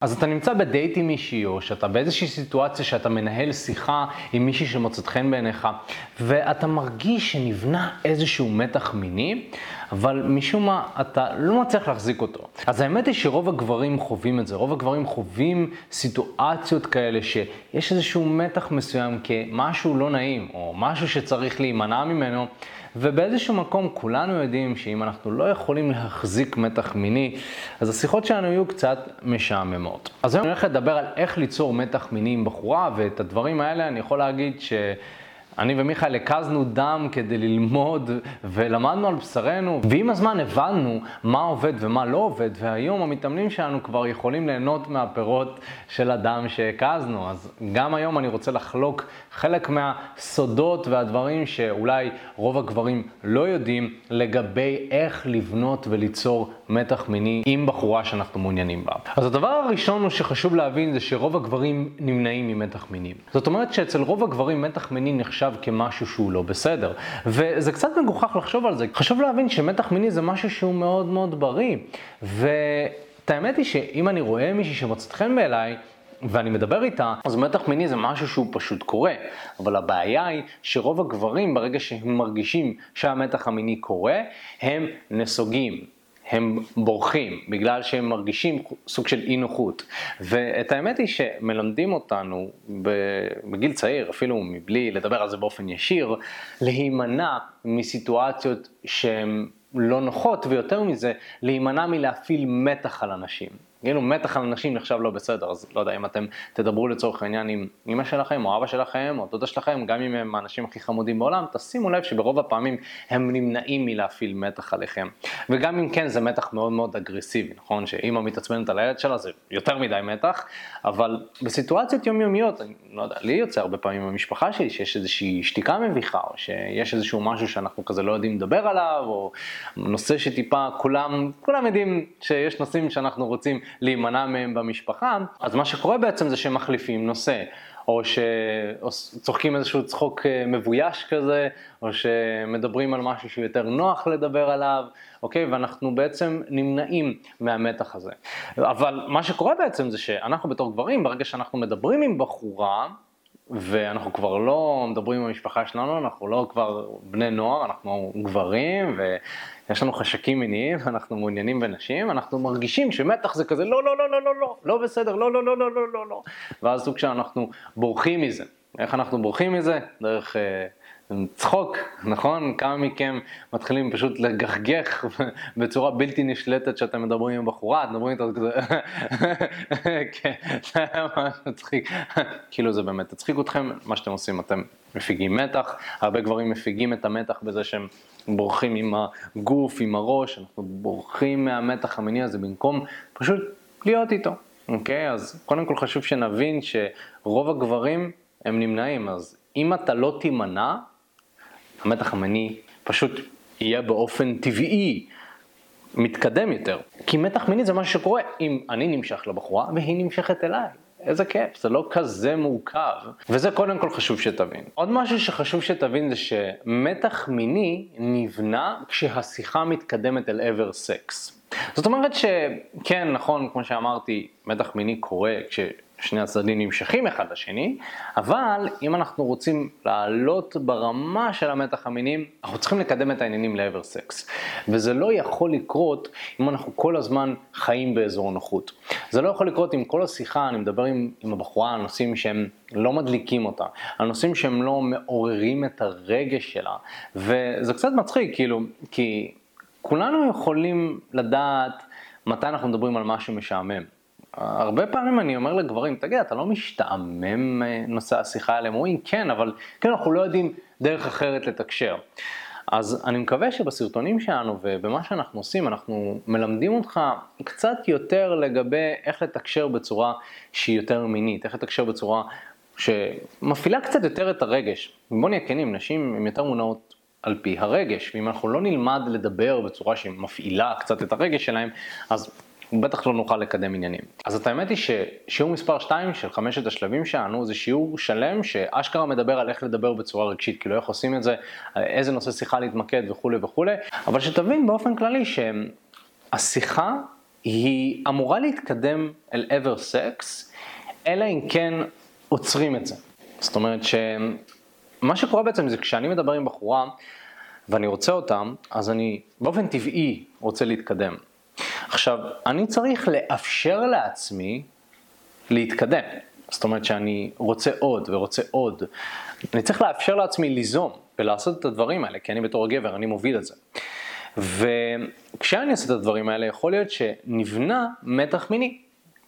אז אתה נמצא בדייט עם מישהי, או שאתה באיזושהי סיטואציה שאתה מנהל שיחה עם מישהי שמוצאת חן בעיניך, ואתה מרגיש שנבנה איזשהו מתח מיני, אבל משום מה אתה לא מצליח להחזיק אותו. אז האמת היא שרוב הגברים חווים את זה, רוב הגברים חווים סיטואציות כאלה שיש איזשהו מתח מסוים כמשהו לא נעים, או משהו שצריך להימנע ממנו. ובאיזשהו מקום כולנו יודעים שאם אנחנו לא יכולים להחזיק מתח מיני, אז השיחות שלנו יהיו קצת משעממות. אז היום אני הולך לדבר על איך ליצור מתח מיני עם בחורה, ואת הדברים האלה אני יכול להגיד ש... אני ומיכאל הקזנו דם כדי ללמוד ולמדנו על בשרנו, ועם הזמן הבנו מה עובד ומה לא עובד, והיום המתאמנים שלנו כבר יכולים ליהנות מהפירות של הדם שהקזנו. אז גם היום אני רוצה לחלוק חלק מהסודות והדברים שאולי רוב הגברים לא יודעים לגבי איך לבנות וליצור מתח מיני עם בחורה שאנחנו מעוניינים בה. אז הדבר הראשון הוא שחשוב להבין זה שרוב הגברים נמנעים ממתח מיני. זאת אומרת שאצל רוב הגברים מתח מיני נחשב כמשהו שהוא לא בסדר. וזה קצת מגוחך לחשוב על זה. חשוב להבין שמתח מיני זה משהו שהוא מאוד מאוד בריא. ואת האמת היא שאם אני רואה מישהי שמוצאת חן בעיניי, ואני מדבר איתה, אז מתח מיני זה משהו שהוא פשוט קורה. אבל הבעיה היא שרוב הגברים, ברגע שהם מרגישים שהמתח המיני קורה, הם נסוגים. הם בורחים בגלל שהם מרגישים סוג של אי נוחות. ואת האמת היא שמלמדים אותנו בגיל צעיר, אפילו מבלי לדבר על זה באופן ישיר, להימנע מסיטואציות שהן לא נוחות, ויותר מזה, להימנע מלהפעיל מתח על אנשים. כאילו מתח על נשים נחשב לא בסדר, אז לא יודע אם אתם תדברו לצורך העניין עם אמא שלכם או אבא שלכם או דודה שלכם, גם אם הם האנשים הכי חמודים בעולם, תשימו לב שברוב הפעמים הם נמנעים מלהפעיל מתח עליכם. וגם אם כן זה מתח מאוד מאוד אגרסיבי, נכון? שאמא מתעצמנת על הילד שלה זה יותר מדי מתח, אבל בסיטואציות יומיומיות, אני לא יודע, לי יוצא הרבה פעמים במשפחה שלי שיש איזושהי שתיקה מביכה, או שיש איזשהו משהו שאנחנו כזה לא יודעים לדבר עליו, או נושא שטיפה כולם, כולם יודעים שיש נושאים שאנחנו רוצים להימנע מהם במשפחה, אז מה שקורה בעצם זה שהם מחליפים נושא. או שצוחקים איזשהו צחוק אה, מבויש כזה, או שמדברים על משהו שהוא יותר נוח לדבר עליו, אוקיי? ואנחנו בעצם נמנעים מהמתח הזה. אבל מה שקורה בעצם זה שאנחנו בתור גברים, ברגע שאנחנו מדברים עם בחורה, ואנחנו כבר לא מדברים עם המשפחה שלנו, אנחנו לא כבר בני נוער, אנחנו גברים, ויש לנו חשקים מיניים, ואנחנו מעוניינים בנשים, אנחנו מרגישים שמתח זה כזה, לא, לא, לא, לא, לא, לא, לא בסדר, לא, לא, לא, לא, לא, לא, לא. ואז סוג שאנחנו בורחים מזה. איך אנחנו בורחים מזה? דרך... צחוק, נכון? כמה מכם מתחילים פשוט לגחגך בצורה בלתי נשלטת שאתם מדברים עם בחורה, אתם מדברים איתה כזה, כן, זה ממש מצחיק, כאילו זה באמת תצחיק אתכם, מה שאתם עושים, אתם מפיגים מתח, הרבה גברים מפיגים את המתח בזה שהם בורחים עם הגוף, עם הראש, אנחנו בורחים מהמתח המיני הזה במקום פשוט להיות איתו, אוקיי? אז קודם כל חשוב שנבין שרוב הגברים הם נמנעים, אז אם אתה לא תימנע, המתח המיני פשוט יהיה באופן טבעי מתקדם יותר. כי מתח מיני זה משהו שקורה אם אני נמשך לבחורה והיא נמשכת אליי. איזה כיף, זה לא כזה מורכב. וזה קודם כל חשוב שתבין. עוד משהו שחשוב שתבין זה שמתח מיני נבנה כשהשיחה מתקדמת אל עבר סקס. זאת אומרת שכן, נכון, כמו שאמרתי, מתח מיני קורה כש... שני הצדדים נמשכים אחד לשני, אבל אם אנחנו רוצים לעלות ברמה של המתח המינים, אנחנו צריכים לקדם את העניינים לעבר סקס. וזה לא יכול לקרות אם אנחנו כל הזמן חיים באזור נוחות. זה לא יכול לקרות אם כל השיחה, אני מדבר עם, עם הבחורה על נושאים שהם לא מדליקים אותה, על נושאים שהם לא מעוררים את הרגש שלה, וזה קצת מצחיק, כאילו, כי כולנו יכולים לדעת מתי אנחנו מדברים על משהו משעמם. הרבה פעמים אני אומר לגברים, תגיד, אתה לא משתעמם אה, נושא השיחה האלה? הם אומרים, כן, אבל כן, אנחנו לא יודעים דרך אחרת לתקשר. אז אני מקווה שבסרטונים שלנו ובמה שאנחנו עושים, אנחנו מלמדים אותך קצת יותר לגבי איך לתקשר בצורה שהיא יותר מינית, איך לתקשר בצורה שמפעילה קצת יותר את הרגש. בוא נהיה כנים, נשים הן יותר מונעות על פי הרגש, ואם אנחנו לא נלמד לדבר בצורה שמפעילה קצת את הרגש שלהם, אז בטח לא נוכל לקדם עניינים. אז את האמת היא ששיעור מספר 2 של חמשת השלבים שלנו זה שיעור שלם שאשכרה מדבר על איך לדבר בצורה רגשית, כאילו איך עושים את זה, איזה נושא שיחה להתמקד וכולי וכולי, אבל שתבין באופן כללי שהשיחה היא אמורה להתקדם אל עבר סקס, אלא אם כן עוצרים את זה. זאת אומרת שמה שקורה בעצם זה כשאני מדבר עם בחורה ואני רוצה אותה, אז אני באופן טבעי רוצה להתקדם. עכשיו, אני צריך לאפשר לעצמי להתקדם. זאת אומרת שאני רוצה עוד ורוצה עוד. אני צריך לאפשר לעצמי ליזום ולעשות את הדברים האלה, כי אני בתור הגבר, אני מוביל את זה. וכשאני עושה את הדברים האלה, יכול להיות שנבנה מתח מיני.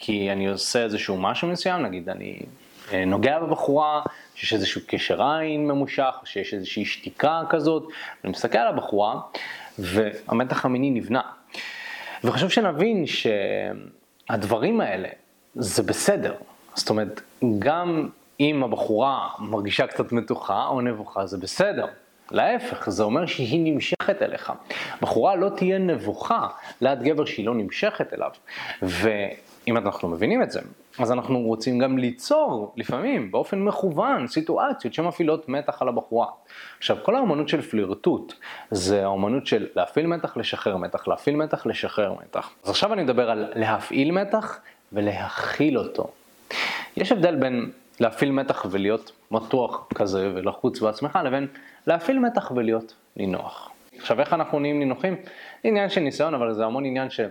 כי אני עושה איזשהו משהו מסוים, נגיד אני אה, נוגע בבחורה, שיש איזשהו קשר עין ממושך, שיש איזושהי שתיקה כזאת, אני מסתכל על הבחורה, והמתח המיני נבנה. וחשוב שנבין שהדברים האלה זה בסדר. זאת אומרת, גם אם הבחורה מרגישה קצת מתוחה או נבוכה, זה בסדר. להפך, זה אומר שהיא נמשכת אליך. בחורה לא תהיה נבוכה ליד גבר שהיא לא נמשכת אליו. ואם אנחנו מבינים את זה, אז אנחנו רוצים גם ליצור, לפעמים, באופן מכוון, סיטואציות שמפעילות מתח על הבחורה. עכשיו, כל האומנות של פלירטוט, זה האומנות של להפעיל מתח, לשחרר מתח, להפעיל מתח, לשחרר מתח. אז עכשיו אני מדבר על להפעיל מתח ולהכיל אותו. יש הבדל בין להפעיל מתח ולהיות מתוח כזה ולחוץ בעצמך, לבין להפעיל מתח ולהיות נינוח. עכשיו, איך אנחנו נהיים נינוחים? עניין של ניסיון, אבל זה המון עניין של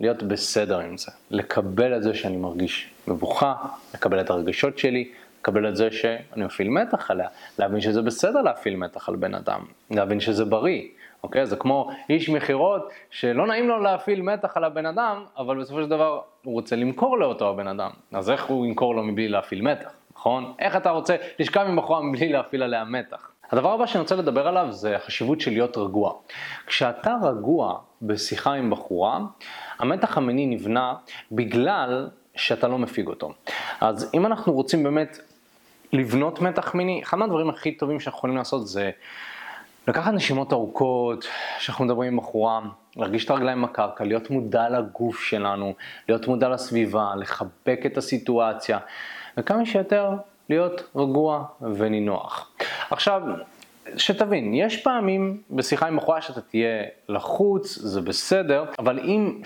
להיות בסדר עם זה. לקבל את זה שאני מרגיש מבוכה, לקבל את הרגשות שלי, לקבל את זה שאני מפעיל מתח עליה, להבין שזה בסדר להפעיל מתח על בן אדם, להבין שזה בריא. אוקיי? זה כמו איש מכירות שלא נעים לו להפעיל מתח על הבן אדם, אבל בסופו של דבר הוא רוצה למכור לאותו הבן אדם. אז איך הוא ימכור לו מבלי להפעיל מתח, נכון? איך אתה רוצה לשכב עם בחורה מבלי להפעיל עליה מתח? הדבר הבא שאני רוצה לדבר עליו זה החשיבות של להיות רגוע. כשאתה רגוע בשיחה עם בחורה, המתח המיני נבנה בגלל שאתה לא מפיג אותו. אז אם אנחנו רוצים באמת לבנות מתח מיני, אחד מהדברים הכי טובים שאנחנו יכולים לעשות זה לקחת נשימות ארוכות, כשאנחנו מדברים עם בחורה, להרגיש את הרגליים בקרקע, להיות מודע לגוף שלנו, להיות מודע לסביבה, לחבק את הסיטואציה, וכמה שיותר להיות רגוע ונינוח. עכשיו, שתבין, יש פעמים בשיחה עם בחורה שאתה תהיה לחוץ, זה בסדר, אבל אם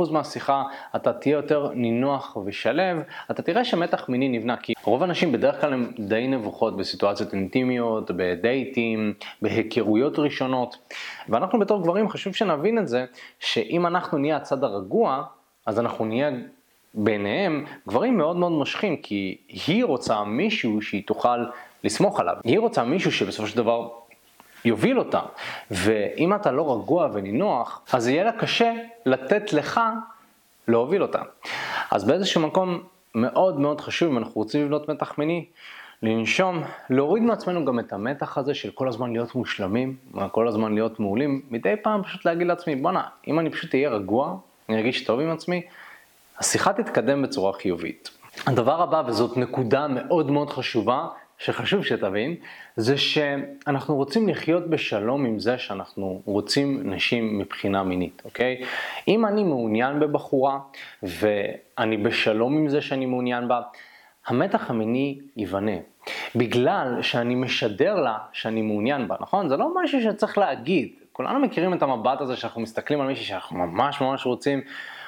80% מהשיחה אתה תהיה יותר נינוח ושלב, אתה תראה שמתח מיני נבנה, כי רוב האנשים בדרך כלל הם די נבוכות בסיטואציות אינטימיות, בדייטים, בהיכרויות ראשונות, ואנחנו בתור גברים חשוב שנבין את זה, שאם אנחנו נהיה הצד הרגוע, אז אנחנו נהיה ביניהם גברים מאוד מאוד מושכים, כי היא רוצה מישהו שהיא תוכל לסמוך עליו. היא רוצה מישהו שבסופו של דבר יוביל אותה. ואם אתה לא רגוע ונינוח, אז יהיה לה קשה לתת לך להוביל אותה. אז באיזשהו מקום מאוד מאוד חשוב, אם אנחנו רוצים לבנות מתח מיני, לנשום, להוריד מעצמנו גם את המתח הזה של כל הזמן להיות מושלמים, כל הזמן להיות מעולים, מדי פעם פשוט להגיד לעצמי, בואנה, אם אני פשוט אהיה רגוע, אני ארגיש טוב עם עצמי, השיחה תתקדם בצורה חיובית. הדבר הבא, וזאת נקודה מאוד מאוד חשובה, שחשוב שתבין, זה שאנחנו רוצים לחיות בשלום עם זה שאנחנו רוצים נשים מבחינה מינית, אוקיי? אם אני מעוניין בבחורה ואני בשלום עם זה שאני מעוניין בה, המתח המיני ייבנה. בגלל שאני משדר לה שאני מעוניין בה, נכון? זה לא משהו שצריך להגיד. כולנו מכירים את המבט הזה שאנחנו מסתכלים על מישהי שאנחנו ממש ממש רוצים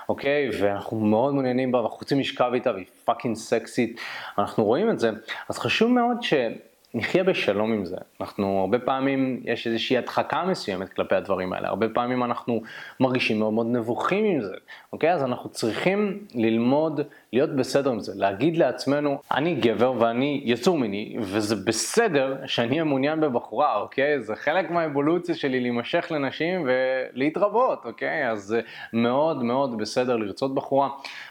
אוקיי? ואנחנו מאוד מעוניינים בה, ואנחנו רוצים לשכב איתה, והיא פאקינג סקסית, אנחנו רואים את זה, אז חשוב מאוד ש... נחיה בשלום עם זה. אנחנו, הרבה פעמים יש איזושהי הדחקה מסוימת כלפי הדברים האלה, הרבה פעמים אנחנו מרגישים מאוד מאוד נבוכים עם זה, אוקיי? אז אנחנו צריכים ללמוד להיות בסדר עם זה, להגיד לעצמנו, אני גבר ואני יצור מיני, וזה בסדר שאני אהיה מעוניין בבחורה, אוקיי? זה חלק מהאבולוציה שלי להימשך לנשים ולהתרבות, אוקיי? אז זה מאוד מאוד בסדר לרצות בחורה.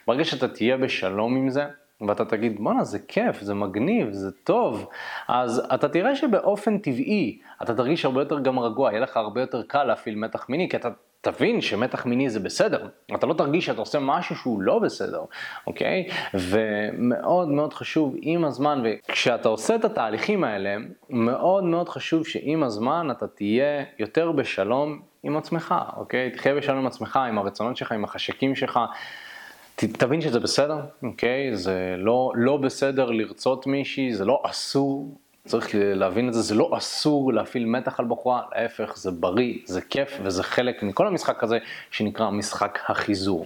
ברגע שאתה תהיה בשלום עם זה, ואתה תגיד, בואנה, זה כיף, זה מגניב, זה טוב, אז אתה תראה שבאופן טבעי אתה תרגיש הרבה יותר גם רגוע, יהיה לך הרבה יותר קל להפעיל מתח מיני, כי אתה תבין שמתח מיני זה בסדר, אתה לא תרגיש שאתה עושה משהו שהוא לא בסדר, אוקיי? ומאוד מאוד חשוב עם הזמן, וכשאתה עושה את התהליכים האלה, מאוד מאוד חשוב שעם הזמן אתה תהיה יותר בשלום עם עצמך, אוקיי? תחיה בשלום עם עצמך, עם הרצונות שלך, עם החשקים שלך. תבין שזה בסדר, אוקיי? זה לא, לא בסדר לרצות מישהי, זה לא אסור, צריך להבין את זה, זה לא אסור להפעיל מתח על בחורה, להפך, זה בריא, זה כיף וזה חלק מכל המשחק הזה שנקרא משחק החיזור.